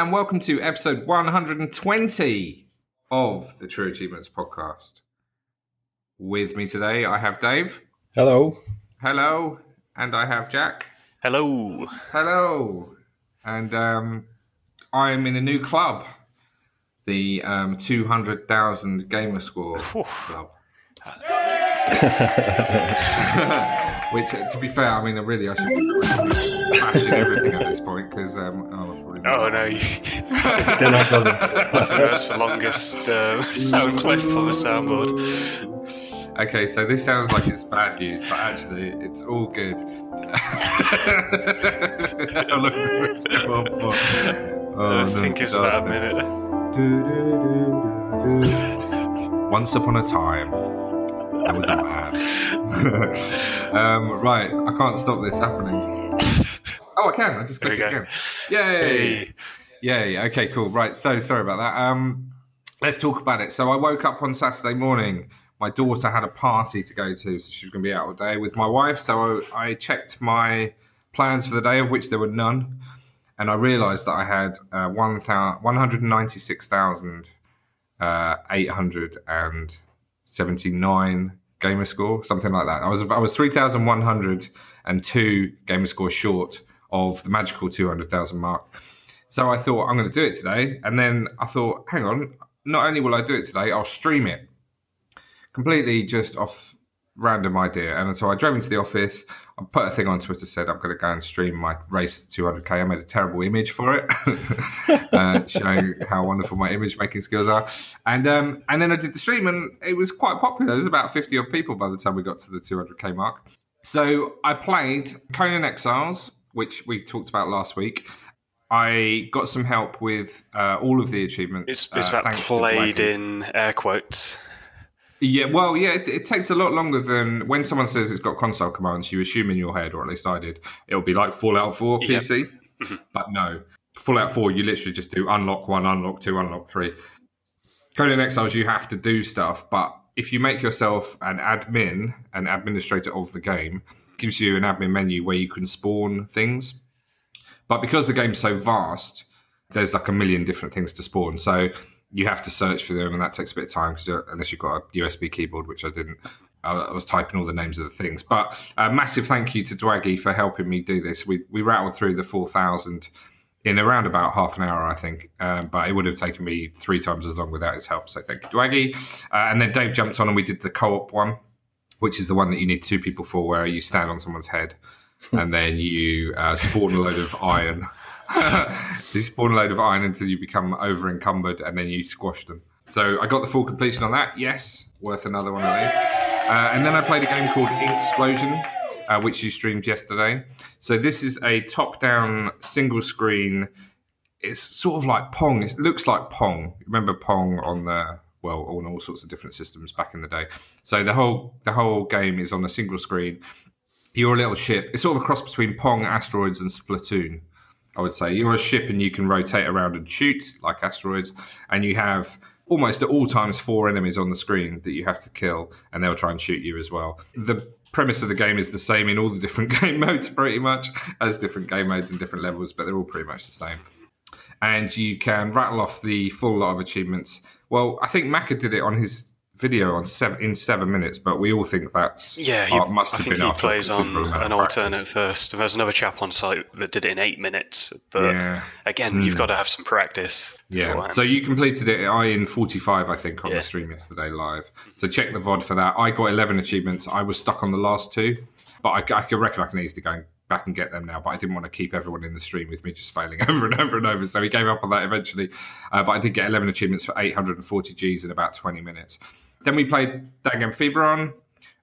Hello, and welcome to episode 120 of the True Achievements podcast. With me today, I have Dave. Hello. Hello. And I have Jack. Hello. Hello. And um, I'm in a new club, the um, 200,000 Gamer Score Club. Which, uh, to be fair, I mean, really, I should be bashing everything at this point because. Um, oh, probably Oh no, you Still not buzzing. first for longest uh, sound clip on the soundboard. Okay, so this sounds like it's bad news, but actually, it's all good. How long does this go on? Oh, I think it's about a fantastic. minute. Once upon a time, there was um, right, I can't stop this happening. Oh, I can. I just click it again. Yay! Hey. Yay. Okay, cool. Right. So sorry about that. Um, let's talk about it. So I woke up on Saturday morning. My daughter had a party to go to, so she was going to be out all day with my wife. So I, I checked my plans for the day, of which there were none, and I realised that I had uh, one thousand one hundred ninety six thousand uh, eight hundred and seventy nine gamer score, something like that. I was I was three thousand one hundred and two gamer score short of the magical two hundred thousand mark. So I thought I'm going to do it today, and then I thought, hang on, not only will I do it today, I'll stream it. Completely just off random idea, and so I drove into the office. I put a thing on Twitter said I'm going to go and stream my race to 200k. I made a terrible image for it, uh, showing how wonderful my image making skills are. And um, and then I did the stream, and it was quite popular. There was about 50 odd people by the time we got to the 200k mark. So I played Conan Exiles, which we talked about last week. I got some help with uh, all of the achievements. It's, it's uh, that played in air quotes. Yeah, well, yeah, it, it takes a lot longer than when someone says it's got console commands. You assume in your head, or at least I did, it'll be like Fallout 4 Yep. PC. Mhm. But no, Fallout 4, you literally just do unlock one, unlock two, unlock three. Conan Exiles, you have to do stuff, but if you make yourself an admin, an administrator of the game, it gives you an admin menu where you can spawn things. But because the game's so vast, there's like a million different things to spawn. So you have to search for them, and that takes a bit of time because unless you've got a USB keyboard, which I didn't, I was typing all the names of the things. But a massive thank you to Dwaggy for helping me do this. We we rattled through the four thousand in around about half an hour, I think. Um, but it would have taken me three times as long without his help. So thank you, Dwaggy. Uh, and then Dave jumped on, and we did the co-op one, which is the one that you need two people for, where you stand on someone's head and then you uh, spawn a load of iron. you spawn a load of iron until you become over encumbered, and then you squash them. So I got the full completion on that. Yes, worth another one of those. Uh, and then I played a game called Inksplosion, uh, which you streamed yesterday. So this is a top-down single screen. It's sort of like Pong. It looks like Pong. Remember Pong on the well, on all sorts of different systems back in the day. So the whole the whole game is on a single screen you're a little ship. It's sort of a cross between Pong, Asteroids, and Splatoon. I would say you're a ship and you can rotate around and shoot like asteroids, and you have almost at all times four enemies on the screen that you have to kill, and they'll try and shoot you as well. The premise of the game is the same in all the different game modes, pretty much, as different game modes and different levels, but they're all pretty much the same. And you can rattle off the full lot of achievements. Well, I think Maka did it on his video on seven in seven minutes, but we all think that's Yeah, he, uh, must I have think been he plays on an alternate first. There's another chap on site that did it in eight minutes. But Yeah, again, Hmm. you've got to have some practice. yeah. beforehand. So you completed it I in forty five, I think, on Yeah. the stream yesterday live. So check the VOD for that. I got eleven achievements. I was stuck on the last two, but I, I reckon I can easily go back and get them now. But I didn't want to keep everyone in the stream with me just failing over and over and over. So we gave up on that eventually. Uh, but I did get eleven achievements for eight hundred and forty Gs in about twenty minutes. Then we played Dangan Fever on,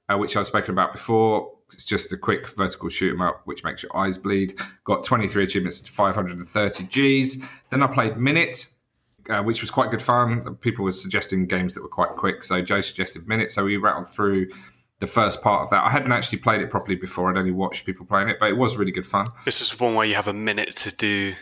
uh, which I've spoken about before. It's just a quick vertical shoot 'em up, which makes your eyes bleed. Got 23 achievements to 530 Gs. Then I played Minit, uh, which was quite good fun. People were suggesting games that were quite quick, so Joe suggested Minit. So we rattled through the first part of that. I hadn't actually played it properly before. I'd only watched people playing it, but it was really good fun. This is one where you have a minute to do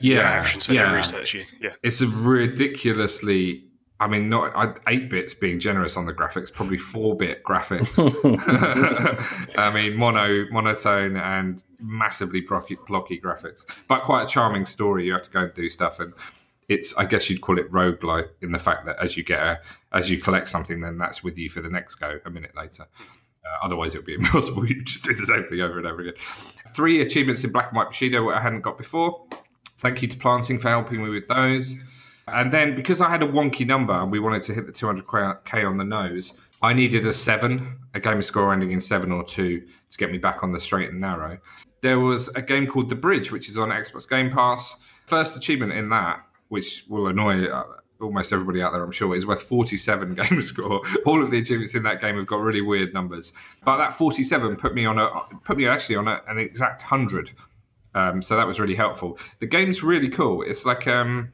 Yeah, actions yeah. research you. Yeah. It's a ridiculously I mean, not eight bits being generous on the graphics, probably four bit graphics. I mean, mono, monotone, and massively blocky, blocky graphics, but quite a charming story. You have to go and do stuff, and it's I guess you'd call it roguelike in the fact that as you get a as you collect something, then that's with you for the next go a minute later. Uh, otherwise, it would be impossible. You just do the same thing over and over again. Three achievements in Black and White Bushido, what I hadn't got before. Thank you to Planting for helping me with those. And then because I had a wonky number and we wanted to hit the 200k on the nose, I needed a seven, a game score ending in seven or two to get me back on the straight and narrow. There was a game called The Bridge, which is on Xbox Game Pass. First achievement in that, which will annoy uh, almost everybody out there, I'm sure, is worth 47 game score. All of the achievements in that game have got really weird numbers, but that 47 put me on a put me actually on a, an exact hundred. Um, so that was really helpful. The game's really cool. It's like um,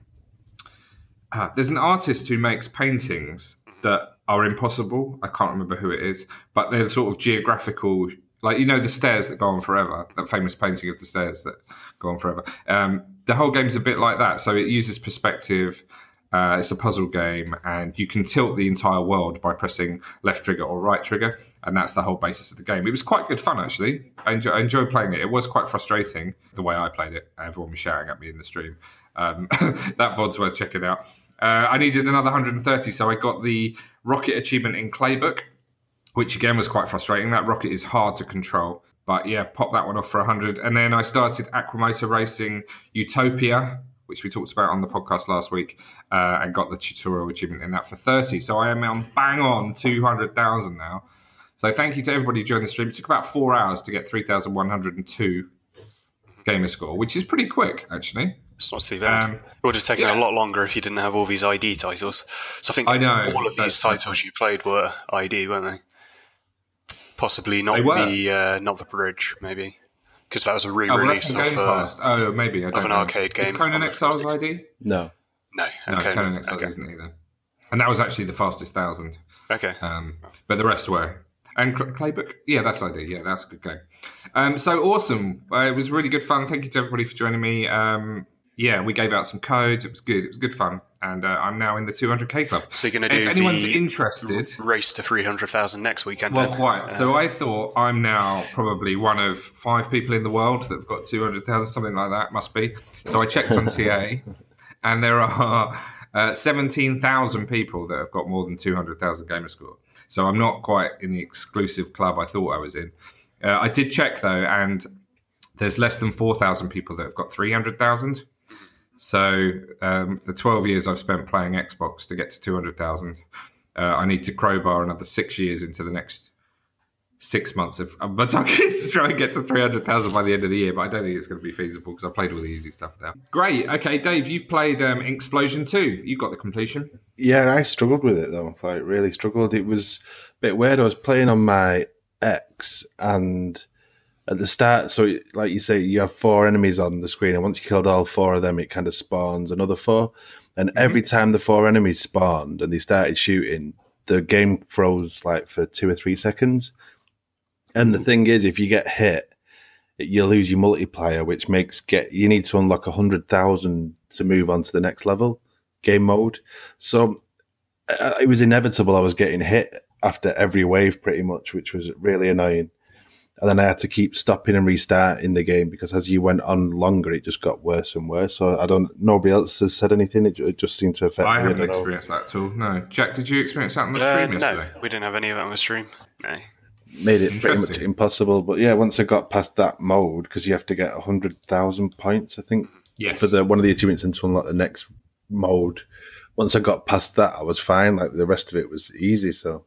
uh, there's an artist who makes paintings that are impossible. I can't remember who it is, but they're sort of geographical. Like you know, the stairs that go on forever. That famous painting of the stairs that go on forever. Um, the whole game's a bit like that. So it uses perspective. Uh, it's a puzzle game, and you can tilt the entire world by pressing left trigger or right trigger, and that's the whole basis of the game. It was quite good fun, actually. I enjoy, I enjoyed playing it. It was quite frustrating the way I played it. Everyone was shouting at me in the stream. Um, that VOD's worth checking out. Uh, I needed another 130, so I got the rocket achievement in Claybook, which again was quite frustrating. That rocket is hard to control. But yeah, pop that one off for 100. And then I started Aqua Moto Racing Utopia, which we talked about on the podcast last week, uh, and got the tutorial achievement in that for 30. So I am on bang on 200,000 now. So thank you to everybody who joined the stream. It took about four hours to get 3,102 gamer score, which is pretty quick, actually. It's not too bad. Um, it would have taken yeah. a lot longer if you didn't have all these ID titles. So I think I know, all of these titles you played were ID, weren't they? Possibly not the uh, not the bridge, maybe because that was a re-release oh, well, of, uh, oh, maybe I don't of an know. arcade game. Is Conan Exiles ID? No, no, no. Okay, Conan Exiles okay. isn't either. And that was actually the fastest thousand. Okay. Um, but the rest were. And Claybook, yeah, that's ID. Yeah, that's a good game. Um, so awesome! Uh, it was really good fun. Thank you to everybody for joining me. Um, yeah, we gave out some codes. It was good. It was good fun, and uh, I'm now in the 200k club. So you're going to do if anyone's interested, race to 300,000 next weekend. well, then? quite. Uh, so I thought I'm now probably one of five people in the world that've got 200,000, something like that. Must be. So I checked on TA, and there are uh, 17,000 people that have got more than 200,000 gamer score. So I'm not quite in the exclusive club I thought I was in. Uh, I did check though, and there's less than 4,000 people that have got 300,000. So um, the 12 years I've spent playing Xbox to get to 200,000, uh, I need to crowbar another six years into the next six months of my target to try and get to 300,000 by the end of the year, but I don't think it's going to be feasible because I played all the easy stuff now. Great. Okay, Dave, you've played um, Explosion 2. You got the completion. Yeah, I struggled with it though. Like really struggled. It was a bit weird. I was playing on my X and at the start, so like you say, you have four enemies on the screen, and once you killed all four of them, it kind of spawns another four. And every time the four enemies spawned and they started shooting, the game froze like for two or three seconds. And the thing is, if you get hit, you lose your multiplier, which makes get you need to unlock a hundred thousand to move on to the next level game mode. So uh, it was inevitable. I was getting hit after every wave, pretty much, which was really annoying. And then I had to keep stopping and restarting the game because as you went on longer, it just got worse and worse. So I don't. Nobody else has said anything. It, it just seemed to affect I me. haven't don't know. experienced that at all. No. Jack, did you experience that on the uh, stream no, yesterday? we didn't have any of it on the stream. No. Made it pretty much impossible. But yeah, once I got past that mode, because you have to get hundred thousand points, I think, Yes. for the one of the achievements and to unlock the next mode. Once I got past that, I was fine. Like the rest of it was easy. So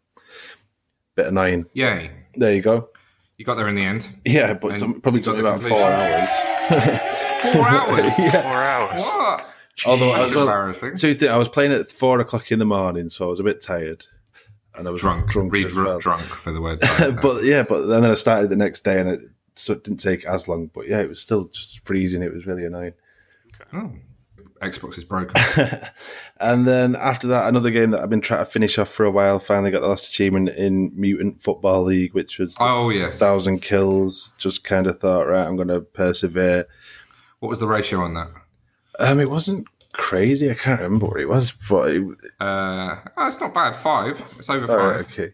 bit annoying. Yay. There you go. You got there in the end. Yeah, but And it probably took got me about four hours. Four hours? yeah. Four hours. What? Although I was, embarrassing. two thi- I was playing at four o'clock in the morning, so I was a bit tired, and I was drunk. drunk Read as well. drunk for the word. but yeah, but then I started the next day, and it, so it didn't take as long. But yeah, it was still just freezing. It was really annoying. oh. Xbox is broken. and then after that, another game that I've been trying to finish off for a while. Finally got the last achievement in Mutant Football League, which was oh yes. thousand kills. Just kind of thought, right, I'm going to persevere. What was the ratio on that? Um, it wasn't crazy. I can't remember what it was, but it, uh, oh, it's not bad. Five. It's over five. Right, okay.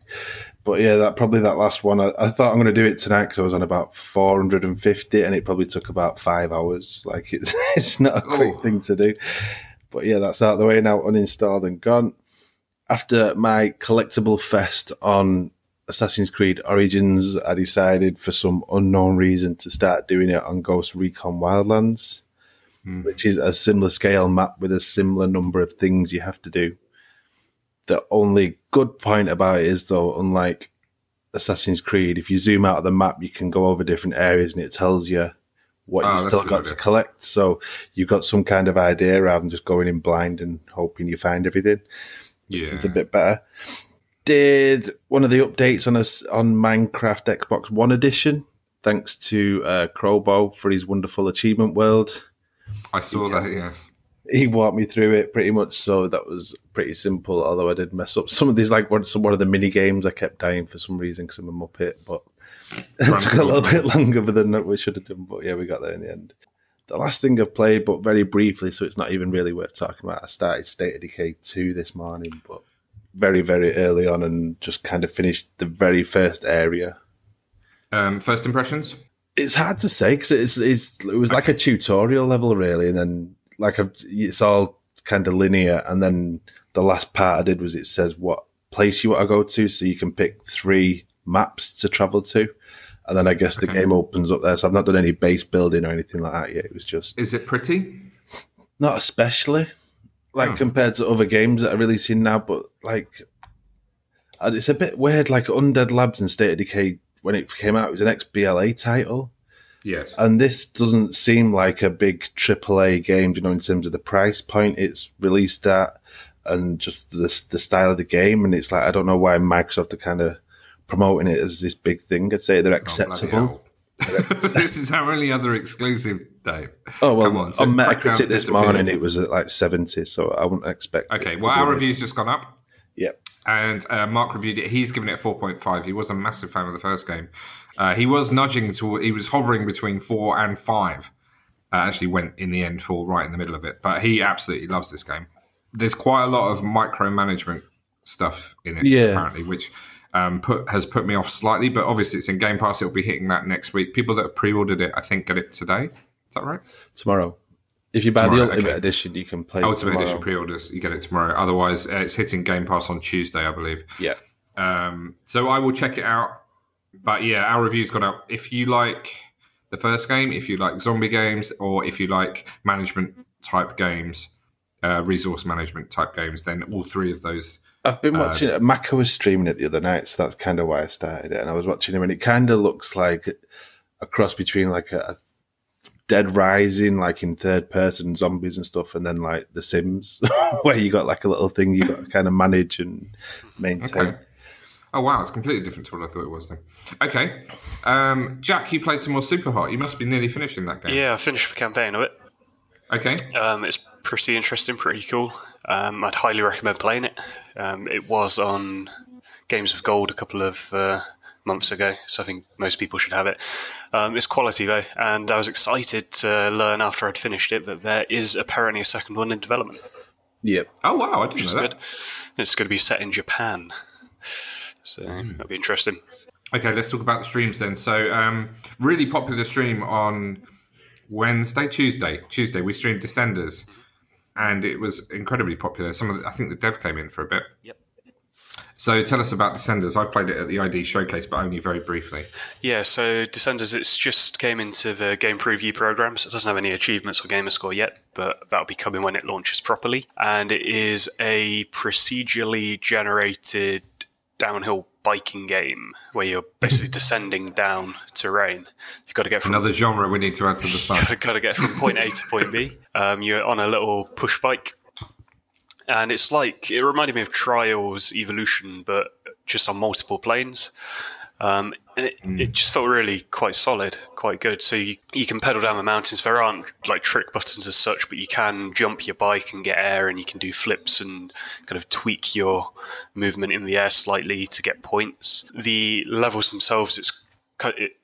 But yeah, that probably that last one. I, I thought I'm going to do it tonight because I was on about 450, and it probably took about five hours. Like it's it's not a quick oh. thing to do. But yeah, that's out of the way now, uninstalled and gone. After my collectible fest on Assassin's Creed Origins, I decided for some unknown reason to start doing it on Ghost Recon Wildlands, mm. which is a similar scale map with a similar number of things you have to do. The only good point about it is, though, unlike Assassin's Creed, if you zoom out of the map, you can go over different areas and it tells you what oh, you've still got to collect. So you've got some kind of idea rather than just going in blind and hoping you find everything. Yeah. It's a bit better. Did one of the updates on us on Minecraft Xbox One edition, thanks to uh, Crowbow for his wonderful achievement world. I saw he, that, yes. He walked me through it pretty much, so that was pretty simple. Although I did mess up some of these, like one, some one of the mini games, I kept dying for some reason because I'm a muppet, but it took a little bit longer than we should have done, but yeah, we got there in the end. The last thing I've played, but very briefly, so it's not even really worth talking about. I started State of Decay 2 this morning, but very, very early on and just kind of finished the very first area. Um, first impressions? It's hard to say because it's, it's, it was like a tutorial level, really, and then like a, it's all kind of linear. And then the last part I did was it says what place you want to go to, so you can pick three maps to travel to and then I guess the okay. game opens up there. So I've not done any base building or anything like that yet. It was just. Is it pretty? Not especially, like oh. compared to other games that I've really seen now. But like, uh, it's a bit weird. Like Undead Labs and State of Decay when it came out, it was an XBLA title. Yes. And this doesn't seem like a big AAA game, you know, in terms of the price point it's released at and just the the style of the game. And it's like I don't know why Microsoft are kind of promoting it as this big thing. I'd say they're oh, acceptable. Oh, this is our only other exclusive, Dave. Oh well, on, on Metacritic this morning it was at like seventy, so I wouldn't expect. Okay, well our review's just gone up. Yep. And uh, Mark reviewed it. He's given it four point five. He was a massive fan of the first game. Uh, he was nudging to. He was hovering between four and five. Uh, actually, went in the end for right in the middle of it. But he absolutely loves this game. There's quite a lot of micromanagement stuff in it, yeah. apparently, which um, put has put me off slightly. But obviously, it's in Game Pass. It'll be hitting that next week. People that have pre-ordered it, I think, get it today. Is that right? Tomorrow. If you buy tomorrow, the Ultimate okay. Edition, you can play. Ultimate Edition pre-orders, you get it tomorrow. Otherwise, uh, it's hitting Game Pass on Tuesday, I believe. Yeah. Um, so I will check it out. But yeah, our review's gone out. If you like the first game, if you like zombie games, or if you like management type games, uh, resource management type games, then all three of those I've been watching uh, Mako was streaming it the other night, so that's kind of why I started it. And I was watching him, and it kind of looks like a cross between like a, Dead Rising, like in third person zombies and stuff, and then like The Sims, where you got like a little thing you got to kind of manage and maintain. Okay. Oh wow, it's completely different to what I thought it was then. Okay, um, Jack, you played some more Super Hot. You must be nearly finishing that game. Yeah, I finished the campaign of it. Okay. Um, it's pretty interesting, pretty cool. Um, I'd highly recommend playing it. Um, it was on Games of Gold a couple of uh, months ago, so I think most people should have it. Um, it's quality though, and I was excited to learn after I'd finished it that there is apparently a second one in development. Yep. Oh wow, I didn't know that. Good. It's going to be set in Japan, so mm. that'll be interesting. Okay, let's talk about the streams then. So, um, really popular stream on Wednesday, Tuesday, Tuesday. We streamed Descenders and it was incredibly popular. Some of the, I think the dev came in for a bit. Yep. So tell us about Descenders. I've played it at the ID showcase, but only very briefly. Yeah, so Descenders, it's just came into the game preview program, so it doesn't have any achievements or gamer score yet, but that'll be coming when it launches properly. And it is a procedurally generated downhill biking game where you're basically descending down terrain. You've got to get from another genre we need to add to the site. You've got to get from point A to point B. Um, you're on a little push bike, and it's like it reminded me of Trials Evolution, but just on multiple planes. Um, and it, mm. it just felt really quite solid, quite good. So you, you can pedal down the mountains. There aren't like trick buttons as such, but you can jump your bike and get air, and you can do flips and kind of tweak your movement in the air slightly to get points. The levels themselves, it's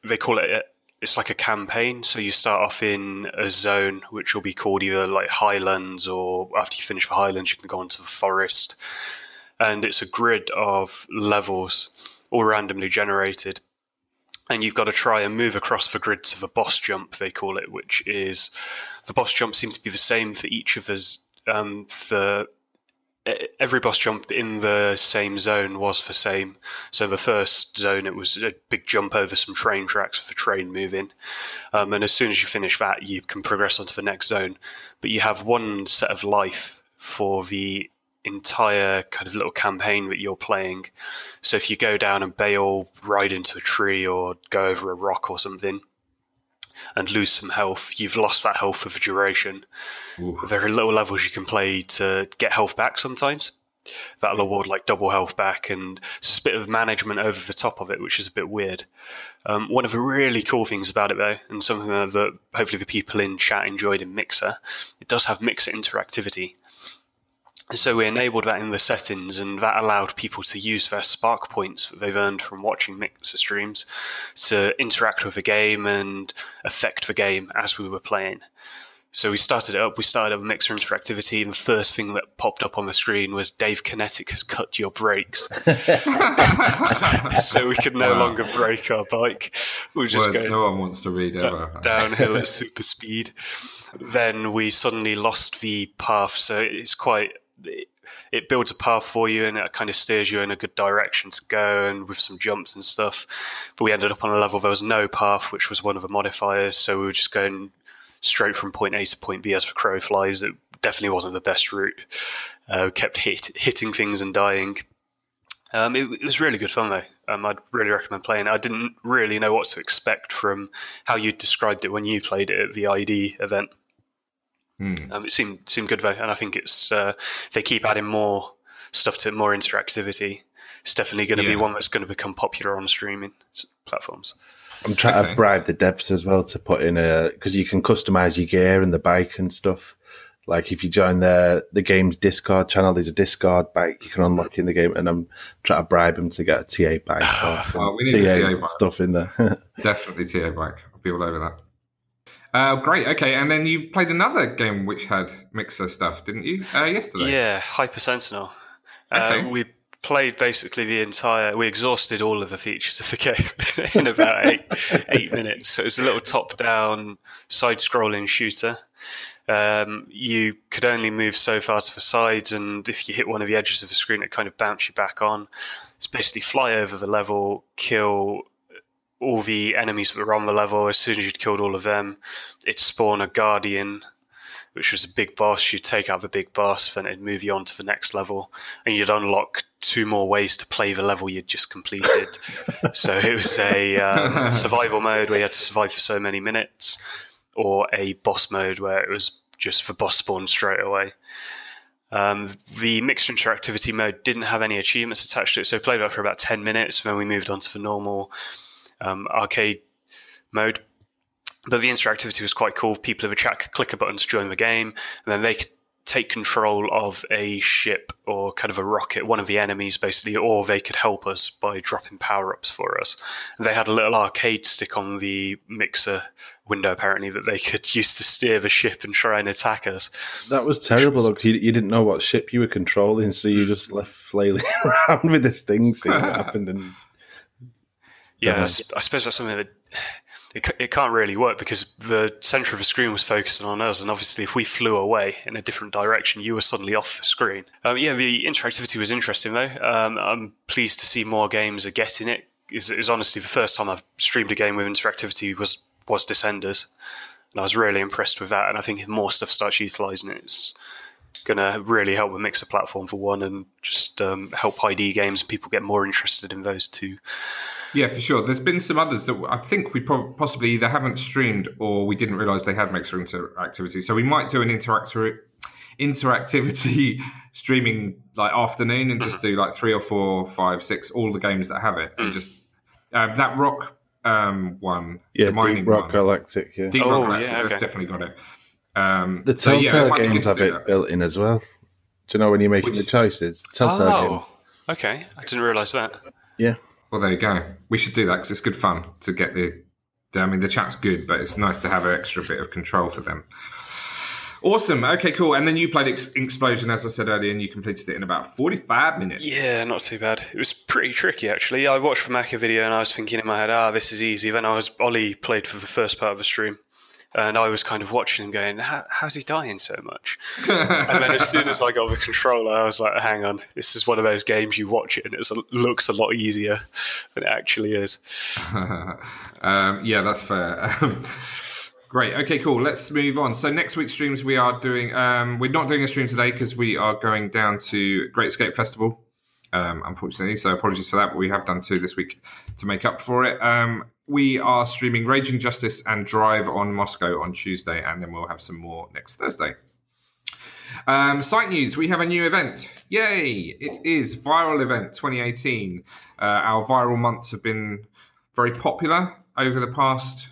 they call it it's like a campaign. So you start off in a zone which will be called either like Highlands, or after you finish the Highlands, you can go into the forest. And it's a grid of levels, all randomly generated. And you've got to try and move across the grid to the boss jump, they call it, which is the boss jump seems to be the same for each of us. Um, for every boss jump in the same zone was the same. So the first zone, it was a big jump over some train tracks with a train moving. Um, and as soon as you finish that, you can progress onto the next zone. But you have one set of life for the entire kind of little campaign that you're playing. So if you go down and bail, ride into a tree, or go over a rock or something, and lose some health, you've lost that health for the duration. Oof. There are little levels you can play to get health back sometimes. That'll award like double health back, and it's a bit of management over the top of it, which is a bit weird. Um, one of the really cool things about it, though, and something that hopefully the people in chat enjoyed in Mixer, it does have Mixer interactivity. So we enabled that in the settings, and that allowed people to use their spark points that they've earned from watching Mixer streams to interact with the game and affect the game as we were playing. So we started it up. We started up Mixer interactivity, and the first thing that popped up on the screen was Dave Kinetic has cut your brakes, so, so, we could no wow. longer brake our bike. We were just going. No one wants to read ever. downhill at super speed. Then we suddenly lost the path, so it's quite it, builds a path for you and it kind of steers you in a good direction to go and with some jumps and stuff. But we ended up on a level there was no path, which was one of the modifiers. So we were just going straight from point A to point B as for crow flies. It definitely wasn't the best route. Uh, kept hit, hitting things and dying. Um, it, it, was really good fun though. Um, I'd really recommend playing. I didn't really know what to expect from how you described it when you played it at the ID event. Mm. Um, it seemed seemed good though, and I think it's uh, they keep adding more stuff to more interactivity. It's definitely going to yeah. be one that's going to become popular on streaming platforms. I'm trying okay. to bribe the devs as well to put in a because you can customize your gear and the bike and stuff. Like if you join the the game's Discord channel, there's a Discord bike you can unlock in the game, and I'm trying to bribe them to get a TA bike. well, we need TA, a TA bike. stuff in there. Definitely TA bike. I'll be all over that. Uh, great. Okay, and then you played another game which had mixer stuff, didn't you? Uh, yesterday. Yeah, Hyper Sentinel. Uh, okay. Uh, we played basically the entire. We exhausted all of the features of the game in about eight eight minutes. So it was a little top-down, side-scrolling shooter. Um, you could only move so far to the sides, and if you hit one of the edges of the screen, it kind of bounced you back on. It's basically fly over the level, kill all the enemies that were on the level. As soon as you'd killed all of them, it'd spawn a guardian, which was a big boss. You'd take out the big boss, then it'd move you on to the next level, and you'd unlock two more ways to play the level you'd just completed. so it was a um, survival mode where you had to survive for so many minutes, or a boss mode where it was just the boss spawn straight away. Um, the mixed interactivity mode didn't have any achievements attached to it, so I played that for about 10 minutes, and then we moved on to the normal um, arcade mode. But the interactivity was quite cool. People in the chat could click a button to join the game, and then they could take control of a ship or kind of a rocket, one of the enemies basically, or they could help us by dropping power ups for us. They had a little arcade stick on the mixer window apparently that they could use to steer the ship and try and attack us. That was terrible. Was... you, you, didn't know what ship you were controlling, so you just left flailing around with this thing, seeing what happened, and yeah, I, I suppose that's something that it, it can't really work because the center of the screen was focusing on us, and obviously, if we flew away in a different direction, you were suddenly off the screen. Um, yeah, the interactivity was interesting though. Um, I'm pleased to see more games are getting it. Is, was honestly the first time I've streamed a game with interactivity was was Descenders, and I was really impressed with that. And I think if more stuff starts utilizing it, it's going to really help the mixer platform for one, and just um, help ID games and people get more interested in those too. Yeah, for sure. There's been some others that I think we possibly either haven't streamed or we didn't realize they had Mixer interactivity. So we might do an interactivity interactivity streaming like afternoon and just do like three or four, five, six, all the games that have it, and mm. just uh, that rock um, one, yeah, the mining Deep Rock one. Galactic, yeah, Deep oh, Rock Galactic, yeah, okay. that's definitely got it. Um, the Telltale so, yeah, games have it that. built in as well. Do you know when you're making Which, the choices? Telltale oh, games. Okay, I didn't realize that. Yeah. Well, there you go. We should do that because it's good fun to get the I mean, the chat's good, but it's nice to have an extra bit of control for them. Awesome. Okay, cool. And then you played Ex- Explosion, as I said earlier, and you completed it in about 45 minutes. Yeah, not too bad. It was pretty tricky, actually. I watched the Maka video and I was thinking in my head, ah, this is easy. Then I was, Ollie played for the first part of the stream. And I was kind of watching him going, how's he dying so much? and then as soon as I got the controller, I was like, hang on, this is one of those games you watch it and it looks a lot easier than it actually is. um, yeah, that's fair. Great. Okay, cool. Let's move on. So next week's streams we are doing. Um, we're not doing a stream today because we are going down to Great Escape Festival. Um, unfortunately, so apologies for that. But we have done two this week to make up for it. Um, we are streaming Raging Justice and Drive on Moscow on Tuesday, and then we'll have some more next Thursday. Um, site news: We have a new event. Yay! It is Viral Event 2018. Uh, our viral months have been very popular over the past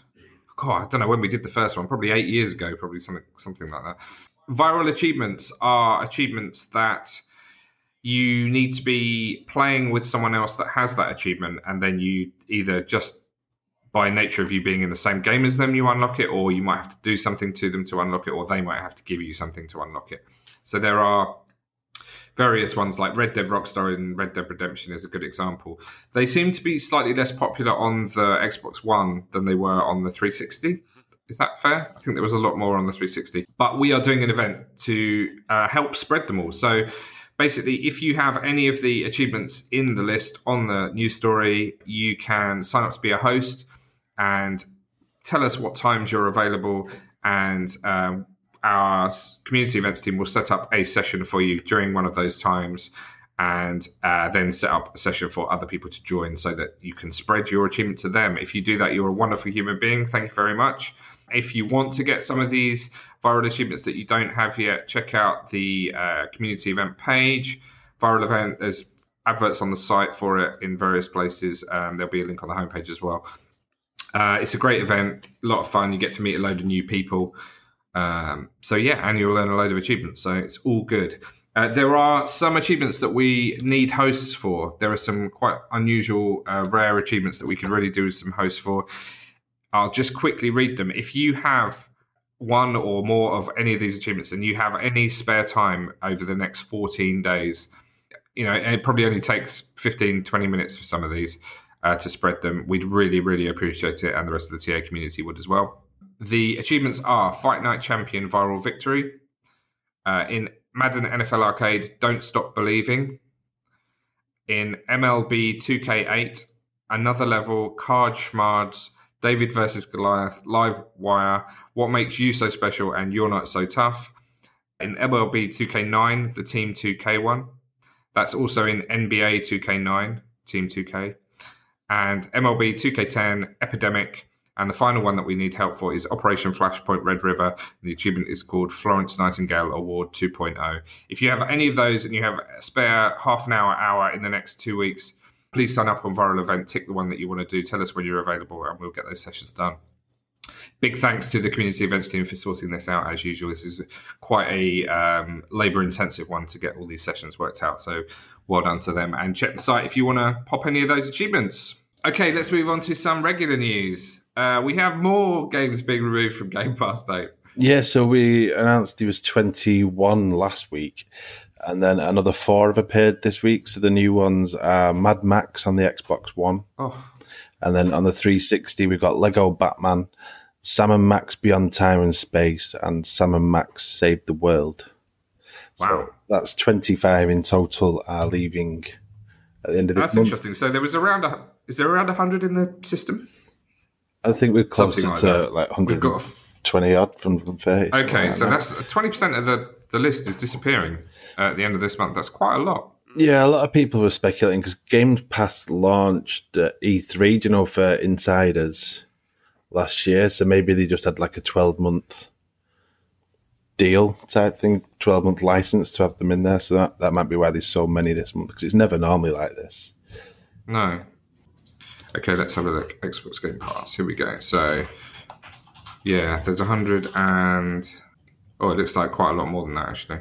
God, I don't know when we did the first one, probably eight years ago, probably something something like that. Viral achievements are achievements that you need to be playing with someone else that has that achievement, and then you either just by nature of you being in the same game as them, you unlock it, or you might have to do something to them to unlock it, or they might have to give you something to unlock it. So there are various ones like Red Dead Rockstar and Red Dead Redemption is a good example. They seem to be slightly less popular on the Xbox One than they were on the 360. Is that fair? I think there was a lot more on the 360. But we are doing an event to uh, help spread them all. So basically, if you have any of the achievements in the list on the news story, you can sign up to be a host and tell us what times you're available and um, our community events team will set up a session for you during one of those times and uh, then set up a session for other people to join so that you can spread your achievement to them. If you do that, you're a wonderful human being. Thank you very much. If you want to get some of these viral achievements that you don't have yet, check out the uh, community event page. Viral event, there's adverts on the site for it in various places. Um, there'll be a link on the homepage as well. Uh, it's a great event, a lot of fun. You get to meet a load of new people. Um, so yeah, and you'll earn a load of achievements. So it's all good. Uh, there are some achievements that we need hosts for. There are some quite unusual, uh, rare achievements that we can really do with some hosts for. I'll just quickly read them. If you have one or more of any of these achievements and you have any spare time over the next 14 days, you know, it probably only takes 15, 20 minutes for some of these uh, to spread them. We'd really, really appreciate it, and the rest of the TA community would as well. The achievements are Fight Night Champion Viral Victory. Uh, in Madden NFL Arcade, Don't Stop Believing. In MLB 2K8, Another Level, Card Schmards, David versus Goliath, Live Wire, What Makes You So Special and You're Not So Tough. In MLB 2K9, the Team 2K one. That's also in NBA 2K9, Team 2K. And MLB 2K10, Epidemic, and the final one that we need help for is Operation Flashpoint Red River. The achievement is called Florence Nightingale Award 2.0. If you have any of those and you have a spare half an hour, hour in the next two weeks, please sign up on Viral Event, tick the one that you want to do, tell us when you're available, and we'll get those sessions done. Big thanks to the community events team for sorting this out. As usual, this is quite a um, labor intensive one to get all these sessions worked out. So, well done to them. And check the site if you want to pop any of those achievements. Okay, let's move on to some regular news. Uh, we have more games being removed from Game Pass, Dave. Yeah, so we announced he was 21 last week, and then another four have appeared this week. So the new ones are Mad Max on the Xbox One. Oh. And then on the 360, we've got Lego Batman, Sam and Max Beyond Time and Space, and Sam and Max Save the World. Wow. So that's 25 in total are leaving at the end of this month. That's interesting. So there was around, a, is there around 100 in the system? I think we're closer like to that. like 120 odd from 30. Okay, so that's 20% of the, the list is disappearing at the end of this month. That's quite a lot. Yeah, a lot of people were speculating because Game Pass launched at E3, you know, for insiders last year. So maybe they just had like a 12 month deal type thing, 12 month license to have them in there. So that, that might be why there's so many this month because it's never normally like this. No, Okay, let's have a look. Xbox Game Pass. Here we go. So, yeah, there's a hundred and oh, it looks like quite a lot more than that actually.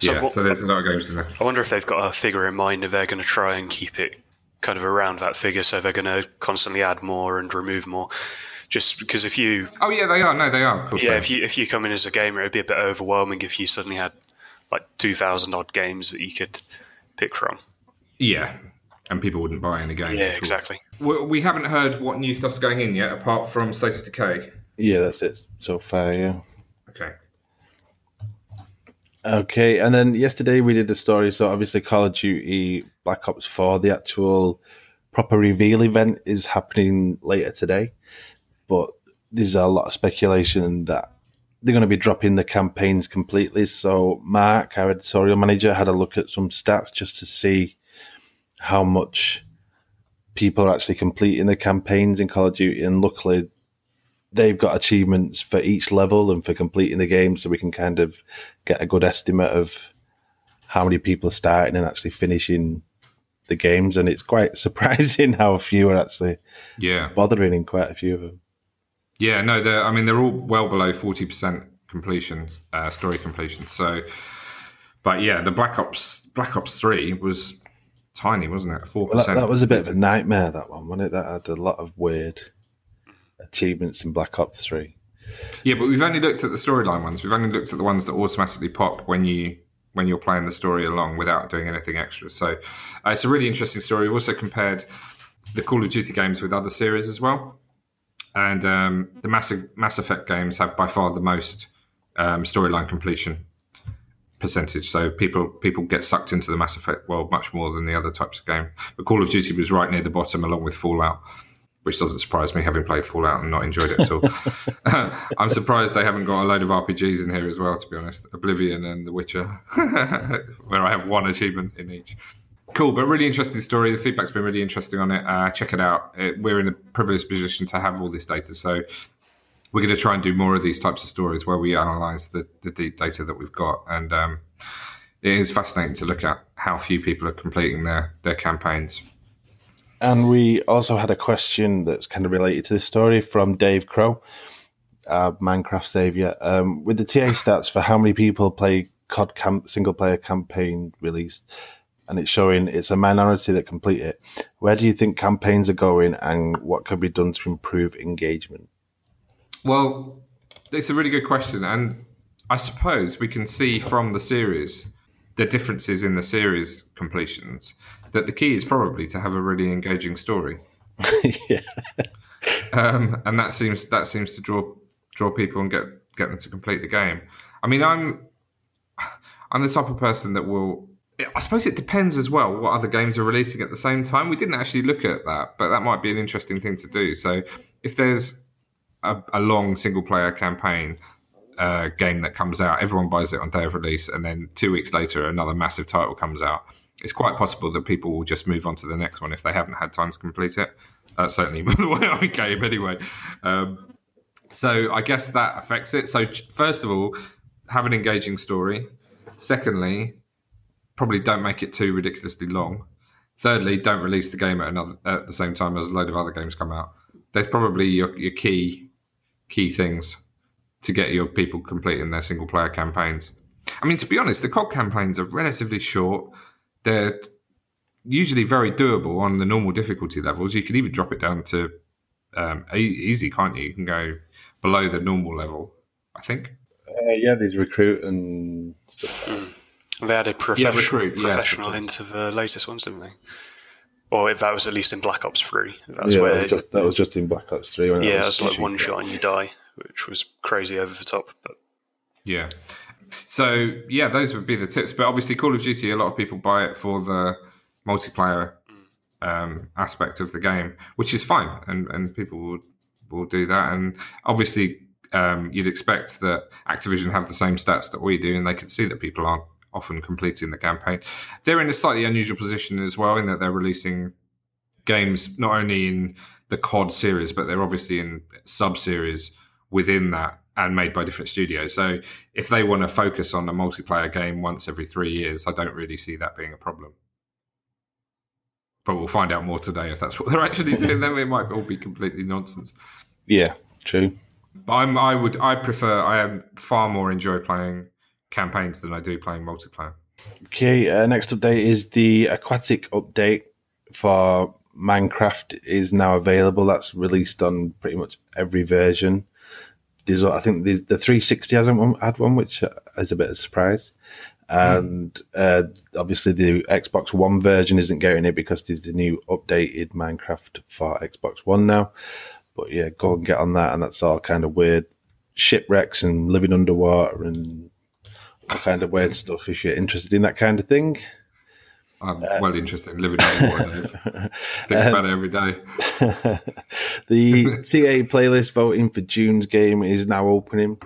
So yeah, what, so there's a lot of games in there. I wonder if they've got a figure in mind if they're going to try and keep it kind of around that figure, so they're going to constantly add more and remove more. Just because if you, Oh yeah, they are. No, they are. Of course. yeah, they if you if you come in as a gamer, it'd be a bit overwhelming if you suddenly had like two thousand odd games that you could pick from. Yeah, and people wouldn't buy any games. Yeah, exactly. We, we haven't heard what new stuff's going in yet, apart from State of Decay. Yeah, that's it so far. Yeah. Okay. Okay, and then yesterday we did a story. So obviously, Call of Duty Black Ops Four, the actual proper reveal event is happening later today, but there's a lot of speculation that they're going to be dropping the campaigns completely. So Mark, our editorial manager, had a look at some stats just to see how much people are actually completing the campaigns in Call of Duty, and luckily they've got achievements for each level and for completing the game, so we can kind of get a good estimate of how many people are starting and actually finishing the games. And it's quite surprising how few are actually Yeah. bothering in quite a few of them. Yeah, no, they're. I mean, they're all well below forty percent completion, uh, story completion. So, but yeah, the Black Ops Black Ops Three was tiny, wasn't it? Four Well, that, percent. that was a bit of a nightmare, that one, wasn't it? That had a lot of weird achievements in Black Ops 3. Yeah, but we've only looked at the storyline ones. We've only looked at the ones that automatically pop when you when you're playing the story along without doing anything extra. So uh, it's a really interesting story. We've also compared the Call of Duty games with other series as well, and um, the massive Mass Effect games have by far the most um, storyline completion percentage. So people people get sucked into the Mass Effect world much more than the other types of game. But Call of Duty was right near the bottom, along with Fallout which doesn't surprise me, having played Fallout and not enjoyed it at all. I'm surprised they haven't got a load of RPGs in here as well, to be honest. Oblivion and The Witcher, where I have one achievement in each. Cool, but really interesting story. The feedback's been really interesting on it. Uh, check it out. It, we're in a privileged position to have all this data, so we're going to try and do more of these types of stories where we analyze the, the deep data that we've got. And um, it is fascinating to look at how few people are completing their, their campaigns. And we also had a question that's kind of related to this story from Dave Crow, our Minecraft savior. Um, with the TA stats for how many people play COD camp, single player campaign released, and it's showing it's a minority that complete it. Where do you think campaigns are going, and what could be done to improve engagement? Well, it's a really good question, and I suppose we can see from the series the differences in the series completions. That the key is probably to have a really engaging story, yeah. um, and that seems that seems to draw draw people and get get them to complete the game. I mean, I'm I'm the type of person that will. I suppose it depends as well what other games are releasing at the same time. We didn't actually look at that, but that might be an interesting thing to do. So, if there's a, a long single player campaign uh, game that comes out, everyone buys it on day of release, and then two weeks later, another massive title comes out. It's quite possible that people will just move on to the next one if they haven't had time to complete it. That's certainly the way I game, anyway. Um, so I guess that affects it. So first of all, have an engaging story. Secondly, probably don't make it too ridiculously long. Thirdly, don't release the game at another at the same time as a load of other games come out. There's probably your, your key key things to get your people completing their single player campaigns. I mean, to be honest, the COD campaigns are relatively short. They're usually very doable on the normal difficulty levels. You can even drop it down to um, e- easy, can't you? You can go below the normal level, I think. Uh, yeah, there's recruit and stuff. They added professional, recruit, professional of into the latest ones, didn't they? Or if that was at least in Black Ops 3. That's yeah, where, that was just that was just in Black Ops Three. it? yeah, That it's was like one shot and you die, which was crazy over the top. But Yeah. So yeah, those would be the tips. But obviously, Call of Duty, a lot of people buy it for the multiplayer um, aspect of the game, which is fine, and and people will will do that. And obviously, um, you'd expect that Activision have the same stats that we do, and they can see that people aren't often completing the campaign. They're in a slightly unusual position as well, in that they're releasing games not only in the COD series, but they're obviously in sub series within that and made by different studios. So if they want to focus on a multiplayer game once every three years, I don't really see that being a problem. But we'll find out more today if that's what they're actually doing. then it might all be completely nonsense. Yeah, true. But I'm, I would, I prefer, I am far more enjoy playing campaigns than I do playing multiplayer. Okay, uh, next update is the aquatic update for Minecraft is now available. That's released on pretty much every version. There's, I think the, the 360 hasn't had one, which is a bit of a surprise. And uh, obviously, the Xbox One version isn't getting it because there's the new updated Minecraft for Xbox One now. But yeah, go and get on that, and that's all kind of weird shipwrecks and living underwater and kind of weird stuff. If you're interested in that kind of thing, I'm well interested in living. Dave. Think about it every day. the TA playlist voting for June's game is now opening.